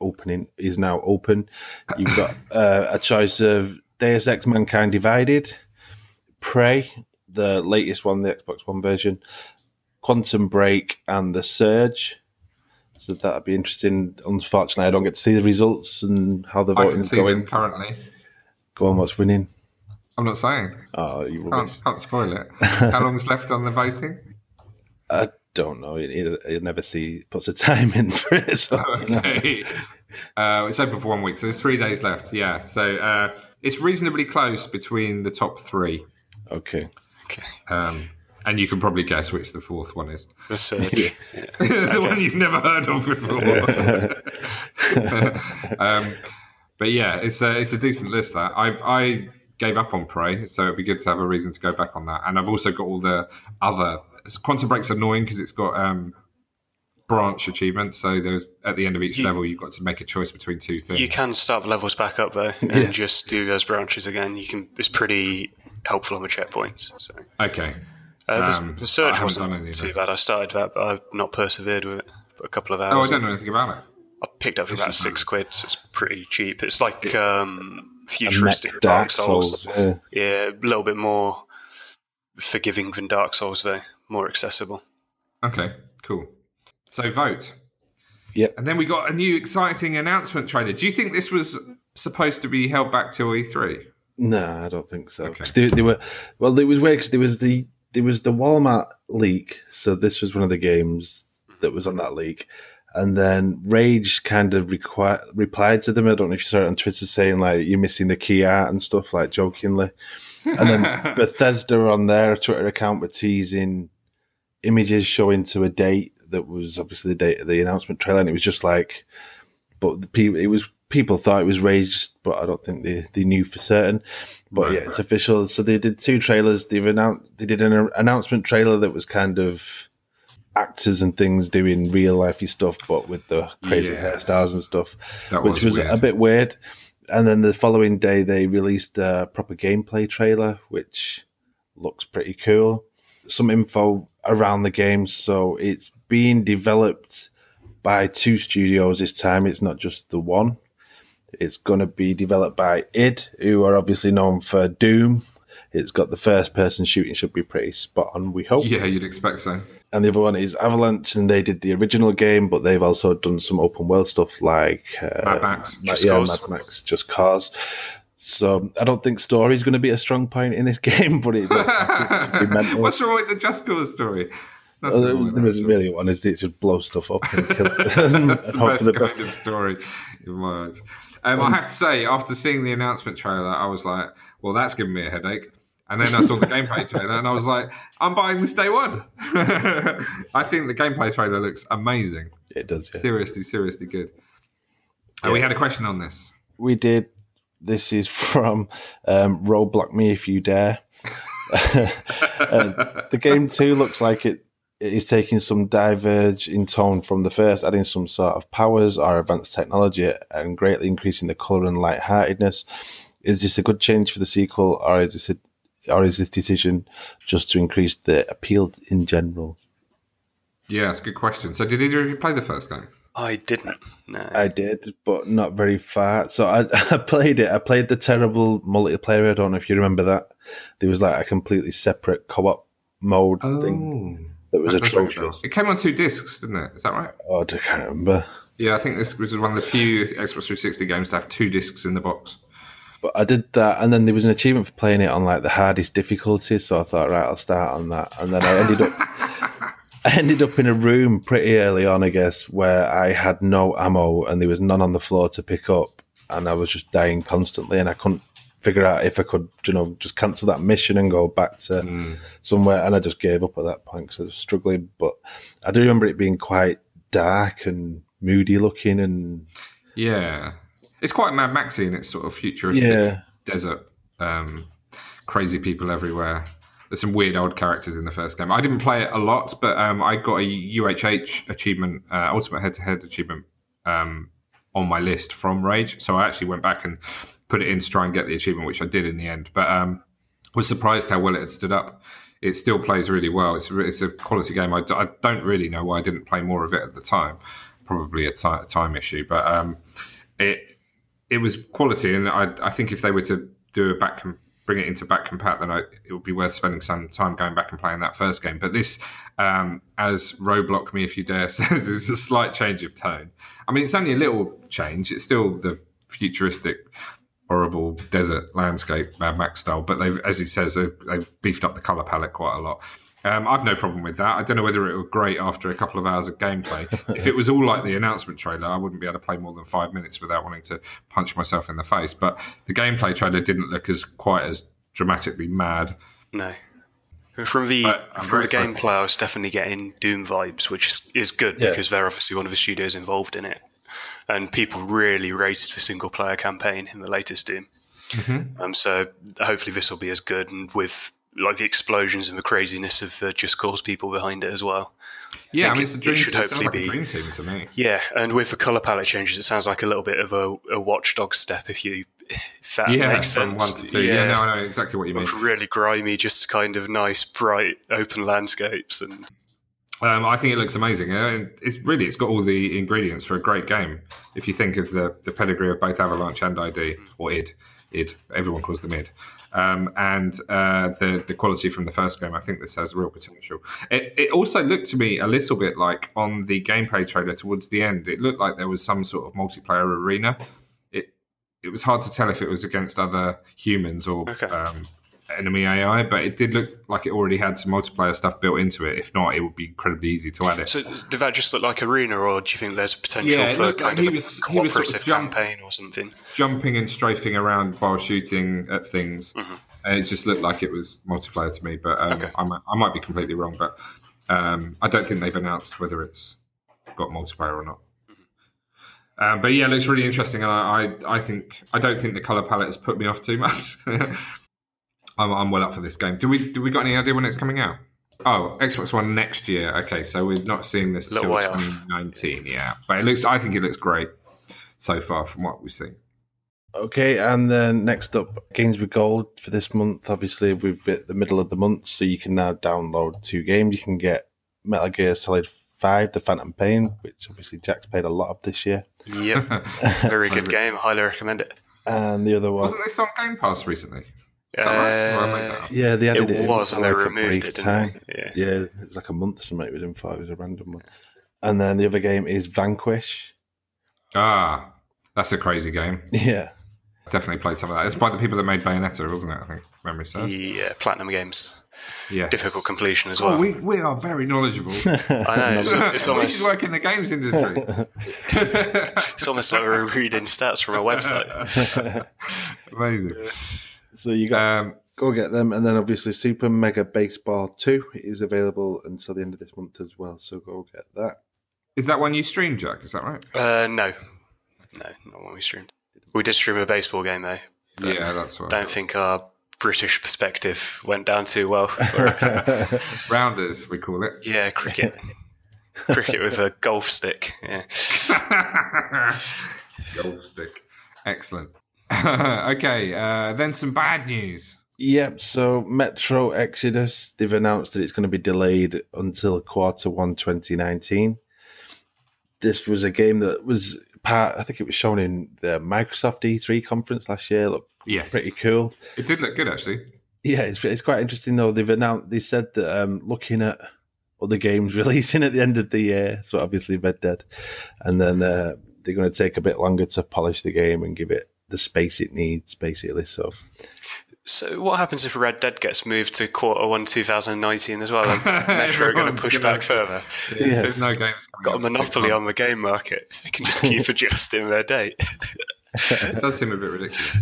Opening is now open. You've got uh, a choice of Deus Ex: Mankind Divided, Prey, the latest one, the Xbox One version, Quantum Break, and The Surge. So that'd be interesting. Unfortunately, I don't get to see the results and how the I can voting's going. them currently. Go on, what's winning? I'm not saying. Oh, you rubbish. Can't, can't spoil it. How long's left on the voting? I don't know. You, you never see puts a time in for it. So, you know. Okay. Uh, it's open for one week, so there's three days left. Yeah, so uh, it's reasonably close between the top three, Okay. Okay. um, and you can probably guess which the fourth one is. The surge. the one you've never heard of before. um, but yeah, it's a it's a decent list. That I've I gave up on Prey, so it'd be good to have a reason to go back on that. And I've also got all the other Quantum Break's annoying because it's got um, branch achievements. So there's at the end of each You- level, you've got to make a choice between two things. You can start the levels back up though, and Yeah. just do those branches again. You can. It's pretty helpful on the checkpoints. So okay, uh, the- Um, the, I surge haven't done any wasn't too bad. I started that, but I've not persevered with it for a couple of hours. oh, I don't know anything about it. I picked up for about six quid. So it's pretty cheap. It's like um, futuristic Dark Dark Souls. Souls. Yeah. Yeah, a little bit more forgiving than Dark Souls, though. More accessible. Okay, cool. So vote. Yep. And then we got a new exciting announcement trailer. Do you think this was supposed to be held back till E E3? No, I don't think so. Okay. 'Cause they, they were well. There was weird 'cause there was the there was the Walmart leak. So this was one of the games that was on that leak, and then Rage kind of requi- replied to them. I don't know if you saw it on Twitter saying like you're missing the key art and stuff like jokingly. And then Bethesda on their Twitter account were teasing images showing to a date that was obviously the date of the announcement trailer, and it was just like, but the people it was people thought it was Rage, but I don't think they, they knew for certain. But Right, yeah, it's right. official. So they did two trailers. They've announced they did an announcement trailer that was kind of actors and things doing real lifey stuff, but with the crazy Yes. hairstyles and stuff that which was weird. a bit weird. And then the following day, they released a proper gameplay trailer, which looks pretty cool. Some info around the game. So it's being developed by two studios this time. It's not just the one. It's going to be developed by id, who are obviously known for Doom. It's got the first person shooting, should be pretty spot on, we hope Yeah, you'd expect so. and the other one is Avalanche, and they did the original game, but they've also done some open world stuff like uh, Mad Max. Ma- Just yeah, Cause. Mad Max, Just Cause. So I don't think story is going to be a strong point in this game, but it. What's wrong with the Just Cause story? Nothing there with there isn't really one. Is it just blow stuff up and kill it That's the best the kind best? of story in my eyes. Um, I have to say, after seeing the announcement trailer, I was like, "Well, that's giving me a headache." And then I saw the gameplay trailer, and I was like, "I'm buying this day one." I think the gameplay trailer looks amazing. It does. Yeah. Seriously, seriously good. And we had a question on this. We did. This is from um, Roadblock Me If You Dare. Uh, the game too looks like it is taking some diverge in tone from the first, adding some sort of powers or advanced technology and greatly increasing the color and lightheartedness. Is this a good change for the sequel, or is this a, or is this decision just to increase the appeal in general? Yeah, it's a good question. So, did either of you play the first game? I didn't. No. I did, but not very far. So I, I played it. I played the terrible multiplayer. I don't know if you remember that. There was like a completely separate co-op mode thing oh. That was That does ring a atrocious. It came on two discs, didn't it? Is that right? Oh, I can't remember. Yeah, I think this was one of the few Xbox 360 games to have two discs in the box. But I did that, and then there was an achievement for playing it on like the hardest difficulty. So I thought, right, I'll start on that, and then I ended up, I ended up in a room pretty early on, I guess, where I had no ammo and there was none on the floor to pick up, and I was just dying constantly, and I couldn't figure out if I could, you know, just cancel that mission and go back to Mm. somewhere. And I just gave up at that point because I was struggling. But I do remember it being quite dark and moody looking, and Yeah, it's quite Mad Maxy in its sort of futuristic yeah, desert. Um, crazy people everywhere. There's some weird old characters in the first game. I didn't play it a lot, but um, I got a UHH achievement, uh, Ultimate Head to Head achievement, um, on my list from Rage. So I actually went back and put it in to try and get the achievement, which I did in the end. But um, was surprised how well it had stood up. It still plays really well. It's, a- it's a quality game. I, don't really know why I didn't play more of it at the time. Probably a time issue, but um, it it was quality, and I, I think if they were to do a back bring it into back compat, then I, it would be worth spending some time going back and playing that first game. But this, um, as Roadblock me if you dare says, is a slight change of tone. I mean, it's only a little change. It's still the futuristic, horrible desert landscape, Mad Max style. But they've, as he says, they've, they've beefed up the color palette quite a lot. Um, I've no problem with that. I don't know whether it was great after a couple of hours of gameplay. if it was all like the announcement trailer, I wouldn't be able to play more than five minutes without wanting to punch myself in the face. But the gameplay trailer didn't look as quite as dramatically mad. No. From the from the excited. gameplay, I was definitely getting Doom vibes, which is, is good Yeah. because they're obviously one of the studios involved in it, and people really rated the single player campaign in the latest Doom. Mm-hmm. Um, so hopefully this will be as good, and with like the explosions and the craziness of the Just Cause people behind it as well. Yeah, I, think mean, it- it's a it should hopefully like a be- dream team to me. Yeah, and with the color palette changes, it sounds like a little bit of a, a watchdog step. If you, if that yeah, makes from sense. one to two. Yeah, no, I know exactly what you mean. Really grimy, just kind of nice, bright, open landscapes, and Um, I think it looks amazing. Uh, and It's really, it's got all the ingredients for a great game. If you think of the, the pedigree of both Avalanche and ID, or id, id, everyone calls them id, um, and uh, the the quality from the first game, I think this has real potential. It, it also looked to me a little bit like on the gameplay trailer towards the end. It looked like there was some sort of multiplayer arena. It it was hard to tell if it was against other humans or Okay. um, enemy AI, but it did look like it already had some multiplayer stuff built into it. If not, it would be incredibly easy to add it. So did that just look like arena, or do you think there's potential Yeah, for like kind he of was- a he was sort of jump- campaign or something? Jumping and strafing around while shooting at things, Mhm. and it just looked like it was multiplayer to me. But um, Okay. I, might, I might be completely wrong. But um, I don't think they've announced whether it's got multiplayer or not. Um, but yeah, it looks really interesting, and I, I, I think I don't think the color palette has put me off too much. I'm, I'm well up for this game. Do we do we got any idea when it's coming out? Oh, Xbox One next year. Okay, so we're not seeing this Little till way off. 2019. Yeah, but it looks. I think it looks great so far from what we've seen. Okay, and then next up, Games with Gold for this month. Obviously, we've hit the middle of the month, so you can now download two games. You can get Metal Gear Solid 5, The Phantom Pain, which obviously Jack's played a lot of this year. Yep, very good game. Highly recommend it. And the other one, Wasn't this on Game Pass recently? That right? Or am I making that Uh, yeah, they added it, it was, for and they like a removed brief it, time. they? Yeah. Yeah, it was like a month or something it was in five. It was a random one. And then the other game is Vanquish. Ah, that's a crazy game. Yeah. Definitely played some of that. It's by the people that made Bayonetta, wasn't it? I think memory serves. Yeah, Platinum Games. Yeah. Difficult completion as Oh, well. we, we are very knowledgeable. I know. It's, it's we should work in the games industry. it's almost like we're reading stats from a website. Amazing. So you got Um, go get them, and then obviously Super Mega Baseball Two is available until the end of this month as well. So go get that. is that one you streamed, Jack? Is that right? Uh, no, no, not when we streamed. We did stream a baseball game though. but Yeah, that's right. Don't think our British perspective went down too well. Rounders, we call it. yeah, cricket. cricket with a golf stick. Yeah. Golf stick. Excellent. okay, uh, then some bad news. Yep. So Metro Exodus, they've announced that it's going to be delayed until quarter one 2019. This was a game that was part. I think it was shown in the Microsoft E3 conference last year. Looked Yes. pretty cool. It did look good, actually. Yeah, it's it's quite interesting though. They've announced they said that um, looking at other games releasing at the end of the year, so obviously Red Dead, and then uh, they're going to take a bit longer to polish the game and give it the space it needs, basically. So So what happens if Red Dead gets moved to quarter one 2019 as well? And Metro are going to push gonna- back further. Yeah. There's no games. Got a out for six monopoly on the game market. They can just keep adjusting their date. It does seem a bit ridiculous.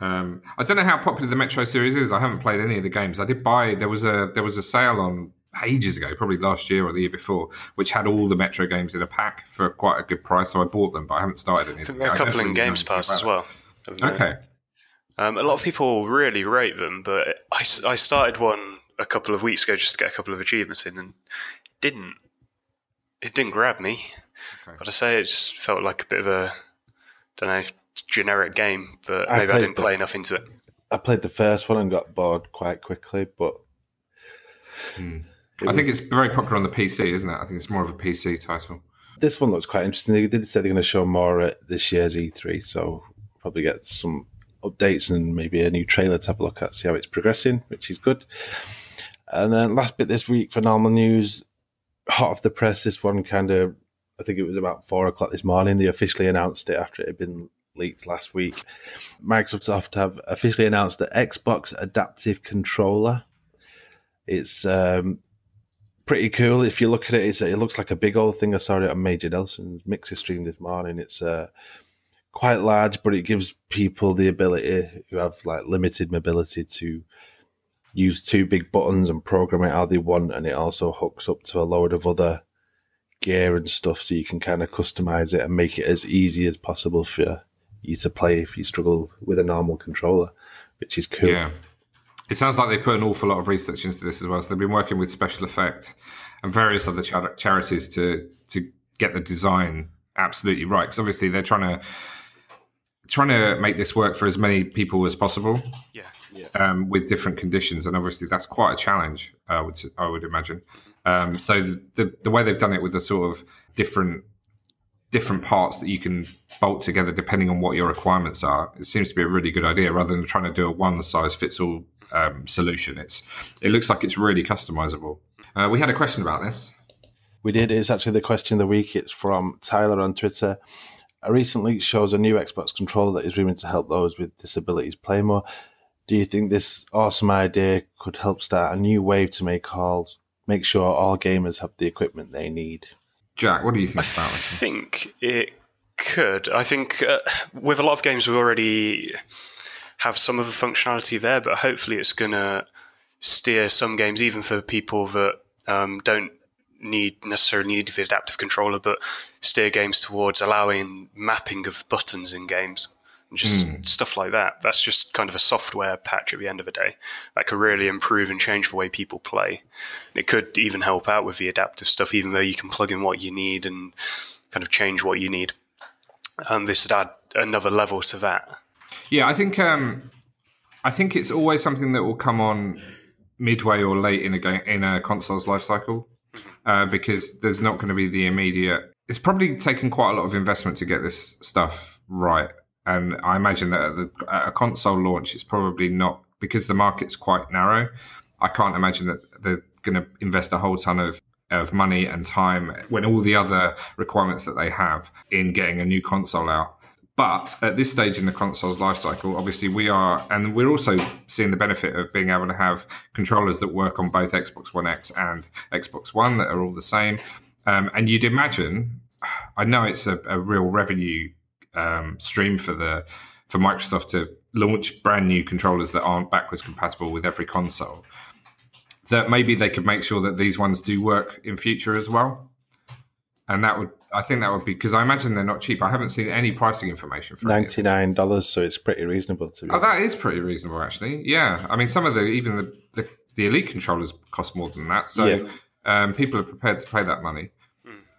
Um, I don't know how popular the Metro series is. I haven't played any of the games. I did buy there was a there was a sale on ages ago, probably last year or the year before, which had all the Metro games in a pack for quite a good price. So I bought them, but I haven't started any. I think there are a couple in Games Pass as well. Okay. Um, a lot of people really rate them, but I, I started one a couple of weeks ago just to get a couple of achievements in, and didn't it didn't grab me. Okay. But I say it just felt like a bit of a don't know generic game, but I maybe I didn't the- play enough into it. I played the first one and got bored quite quickly, but I was- think it's very popular on the PC, isn't it? I think it's more of a PC title. this one looks quite interesting. They did say they're going to show more at this year's E3, so probably get some updates and maybe a new trailer to have a look at, see how it's progressing, which is good. And then last bit this week for normal news, hot off the press. This one kind of, I think it was about four o'clock this morning. They officially announced it after it had been leaked last week. Microsoft have officially announced the Xbox Adaptive Controller. It's um, pretty cool. If you look at it, it looks like a big old thing. I saw it on Major Nelson's Mixer stream this morning. It's uh, quite large, but it gives people the ability who have like limited mobility to use two big buttons and program it how they want. And it also hooks up to a load of other gear and stuff, so you can kind of customize it and make it as easy as possible for you to play if you struggle with a normal controller, which is cool. Yeah. It sounds like they've put an awful lot of research into this as well. So they've been working with Special Effect and various other char- charities to to get the design absolutely right. Because obviously they're trying to trying to make this work for as many people as possible Yeah, um, with different conditions, and obviously that's quite a challenge. I would I would imagine. Um, so the, the the way they've done it with the sort of different different parts that you can bolt together depending on what your requirements are, it seems to be a really good idea rather than trying to do a one size fits all um, solution. It's it looks like it's really customizable. Uh, we had a question about this. We did. It's actually the question of the week. It's from Tyler on Twitter. A recent leak shows a new Xbox controller that is rumored to help those with disabilities play more. Do you think this awesome idea could help start a new wave to make all make sure all gamers have the equipment they need? Jack, what do you think about it? I think it could. I think uh, with a lot of games we already have some of the functionality there, but hopefully it's going to steer some games, even for people that um, don't need necessarily need the adaptive controller, but steer games towards allowing mapping of buttons in games and just stuff like that. That's just kind of a software patch at the end of the day that could really improve and change the way people play. It could even help out with the adaptive stuff, even though you can plug in what you need and kind of change what you need. And this would add another level to that. Yeah, I think um, I think it's always something that will come on midway or late in a game in a console's life cycle uh, because there's not going to be the immediate. It's probably taken quite a lot of investment to get this stuff right, and I imagine that at, the, at a console launch, it's probably not because the market's quite narrow. I can't imagine that they're going to invest a whole ton of of money and time when all the other requirements that they have in getting a new console out. But at this stage in the console's life cycle, obviously we are, and we're also seeing the benefit of being able to have controllers that work on both Xbox One X and Xbox One that are all the same. Um, and you'd imagine, I know it's a, a real revenue um, stream for the for Microsoft to launch brand new controllers that aren't backwards compatible with every console. That maybe they could make sure that these ones do work in future as well. And that would, I think that would be because I imagine they're not cheap. I haven't seen any pricing information for any Ninety nine dollars, so it's pretty reasonable to be. Oh, that is pretty reasonable, actually. Yeah, I mean, some of the even the the, the elite controllers cost more than that, so Yeah. um, people are prepared to pay that money.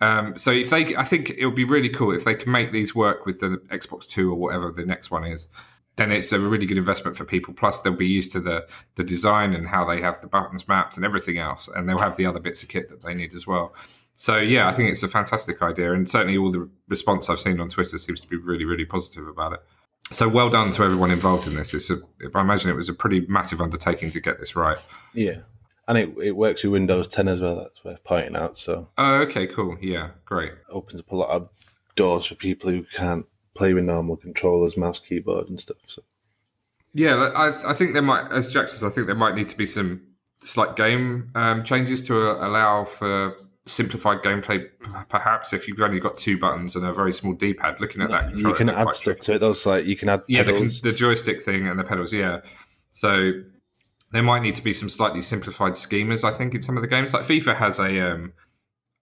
Um, so if they, I think it would be really cool if they can make these work with the Xbox Two or whatever the next one is. Then it's a really good investment for people. Plus, they'll be used to the the design and how they have the buttons mapped and everything else, and they'll have the other bits of kit that they need as well. So yeah, I think it's a fantastic idea, and certainly all the response I've seen on Twitter seems to be really, really positive about it. So well done to everyone involved in this. It's a, I imagine it was a pretty massive undertaking to get this right. Yeah, and it it works with Windows 10 as well. That's worth pointing out. So Oh, okay, cool. Yeah, great. opens up a lot of doors for people who can't play with normal controllers, mouse, keyboard, and stuff. So Yeah, I, I think there might, as Jack says, I think there might need to be some slight game um, changes to uh, allow for simplified gameplay, perhaps if you've only got two buttons and a very small D-pad. Looking at that, you can add stuff tricky. to it. Those like you can add Yeah, the, the joystick thing and the pedals. Yeah, so there might need to be some slightly simplified schemas. I think in some of the games, like FIFA has a um,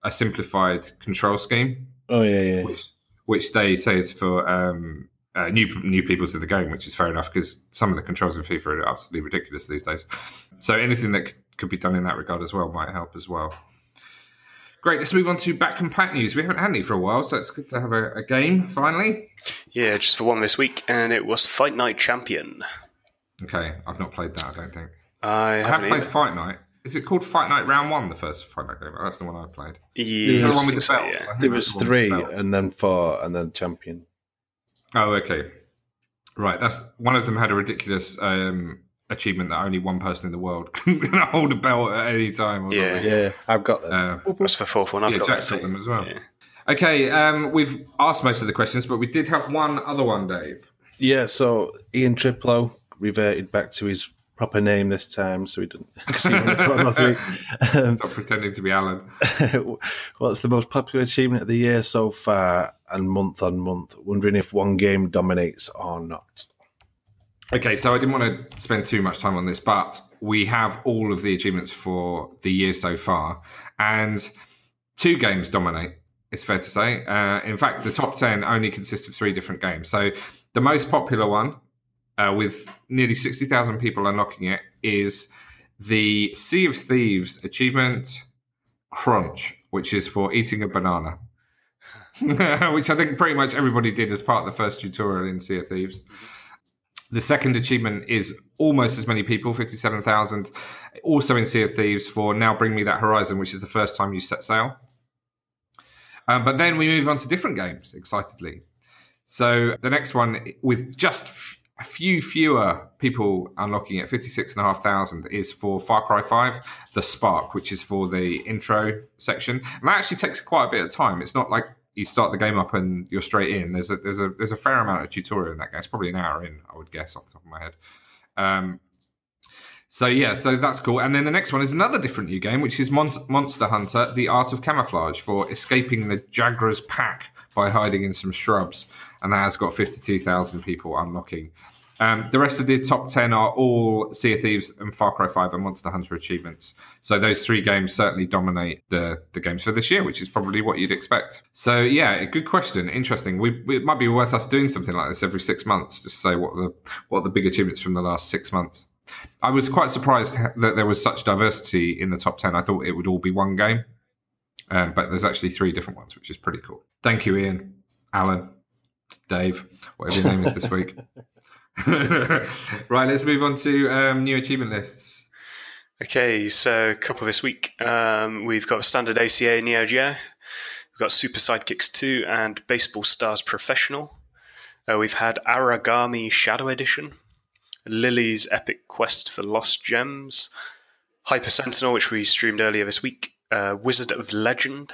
a simplified control scheme, oh yeah, yeah. which which they say is for um, uh, new new people to the game, which is fair enough because some of the controls in FIFA are absolutely ridiculous these days. So anything that c- could be done in that regard as well might help as well. Great, let's move on to back compat news. We haven't had any for a while, so it's good to have a, a game finally. Yeah, just for one this week, and it was Fight Night Champion. Okay, I've not played that. I don't think. I I haven't played either. Fight Night. Is it called Fight Night Round One? The first Fight Night game. That's the one I played. Yeah, the one with the belts? yeah. There that's was the three, the and then four, and then champion. Oh, okay. Right. That's one of them had a ridiculous um, achievement that only one person in the world can hold a belt at any time. Or Yeah. something. Yeah, I've got them. Uh, That's the fourth one. I've yeah, got Jack's that got them as well. Yeah. Okay, um, we've asked most of the questions, but we did have one other one, Dave. yeah, so Ian Triplow reverted back to his proper name this time, so he didn't. Because he last week. Um, Stop pretending to be Alan. What's the most popular achievement of the year so far and month on month? Wondering if one game dominates or not. Okay, so I didn't want to spend too much time on this, but we have all of the achievements for the year so far, and two games dominate. It's fair to say. Uh, in fact, the top ten only consist of three different games. So the most popular one, uh, with nearly sixty thousand people unlocking it, is the Sea of Thieves achievement Crunch, which is for eating a banana. which I think pretty much everybody did as part of the first tutorial in Sea of Thieves. The second achievement is almost as many people, 57,000, also in Sea of Thieves for Now Bring Me That Horizon, which is the first time you set sail. Um, but then we move on to different games, excitedly. So the next one, with just f- a few fewer people unlocking it, 56,500, is for Far Cry 5, The Spark, which is for the intro section. And that actually takes quite a bit of time. It's not like you start the game up and you're straight in. There's a there's a there's a fair amount of tutorial in that game. It's probably an hour in, I would guess, off the top of my head. Um, so yeah, so that's cool. And then the next one is another different new game, which is Mon- Monster Hunter: The Art of Camouflage for escaping the Jagras pack by hiding in some shrubs, and that has got fifty-two thousand people unlocking. Um, the rest of the top 10 are all Sea of Thieves and Far Cry 5 and Monster Hunter achievements. So those three games certainly dominate the, the games for this year, which is probably what you'd expect. So, yeah, good question. Interesting. We, it might be worth us doing something like this every six months, just say what the, what the big achievements from the last six months. I was quite surprised that there was such diversity in the top 10. I thought it would all be one game, um, but there's actually three different ones, which is pretty cool. Thank you, Ian, Alan, Dave, whatever your name is this week. right, let's move on to um, new achievement lists. Okay, so couple this week. Um, we've got standard ACA Neo Geo. We've got Super Sidekicks 2 and Baseball Stars Professional. Uh, we've had Aragami Shadow Edition, Lily's Epic Quest for Lost Gems, Hyper Sentinel, which we streamed earlier this week, uh, Wizard of Legend,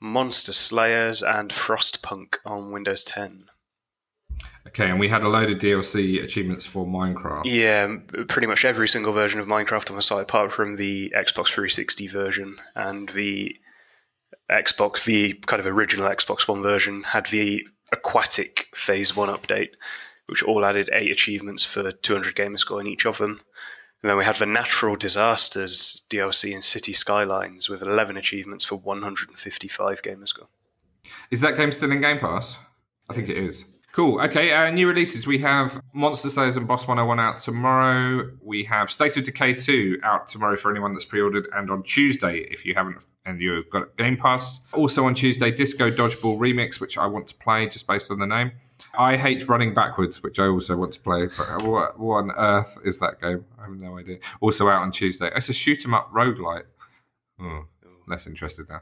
Monster Slayers, and Frostpunk on Windows 10. Okay, and we had a load of DLC achievements for Minecraft. Yeah, pretty much every single version of Minecraft on the site, apart from the Xbox 360 version and the Xbox, the kind of original Xbox One version, had the Aquatic Phase 1 update, which all added eight achievements for 200 gamer score in each of them. And then we had the Natural Disasters DLC in City Skylines with 11 achievements for 155 gamer score. Is that game still in Game Pass? I think it is. Cool. Okay, uh, new releases. We have Monster Slayers and Boss 101 out tomorrow. We have State of Decay 2 out tomorrow for anyone that's pre ordered, and on Tuesday, if you haven't and you've got Game Pass. Also on Tuesday, Disco Dodgeball Remix, which I want to play just based on the name. I hate running backwards, which I also want to play. But what, what on earth is that game? I have no idea. Also out on Tuesday. It's a shoot 'em up roguelite. Oh, less interested now.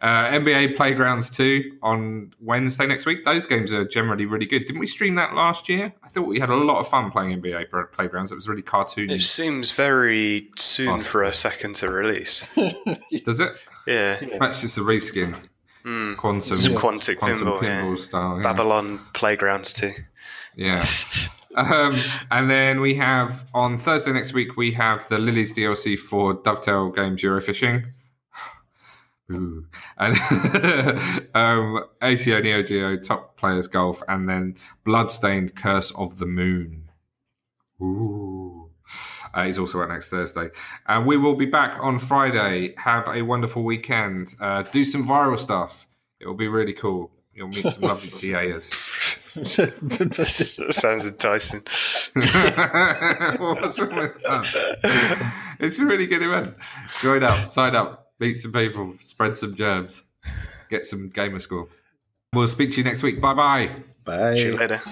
Uh, NBA Playgrounds 2 on Wednesday next week. Those games are generally really good. Didn't we stream that last year? I thought we had a lot of fun playing NBA Playgrounds. It was really cartoony. It seems very soon for a second to release. Does it? Yeah. That's just a reskin. Mm. Quantum, Some Quantic quantum pinball, pinball yeah. style. Yeah. Babylon Playgrounds too. Yeah. um, and then we have on Thursday next week, we have the Lilies DLC for Dovetail Games Eurofishing. Ooh. And um, ACA Neo Geo Top Players Golf, and then Bloodstained Curse of the Moon. Ooh. Uh, he's also out next Thursday. And we will be back on Friday. Have a wonderful weekend. Uh, do some viral stuff. It will be really cool. You'll meet some lovely TAs. That sounds enticing. What's wrong with that? It's a really good event. Join up, sign up, meet some people, spread some germs, get some gamer score. We'll speak to you next week. Bye bye. Bye. See you later.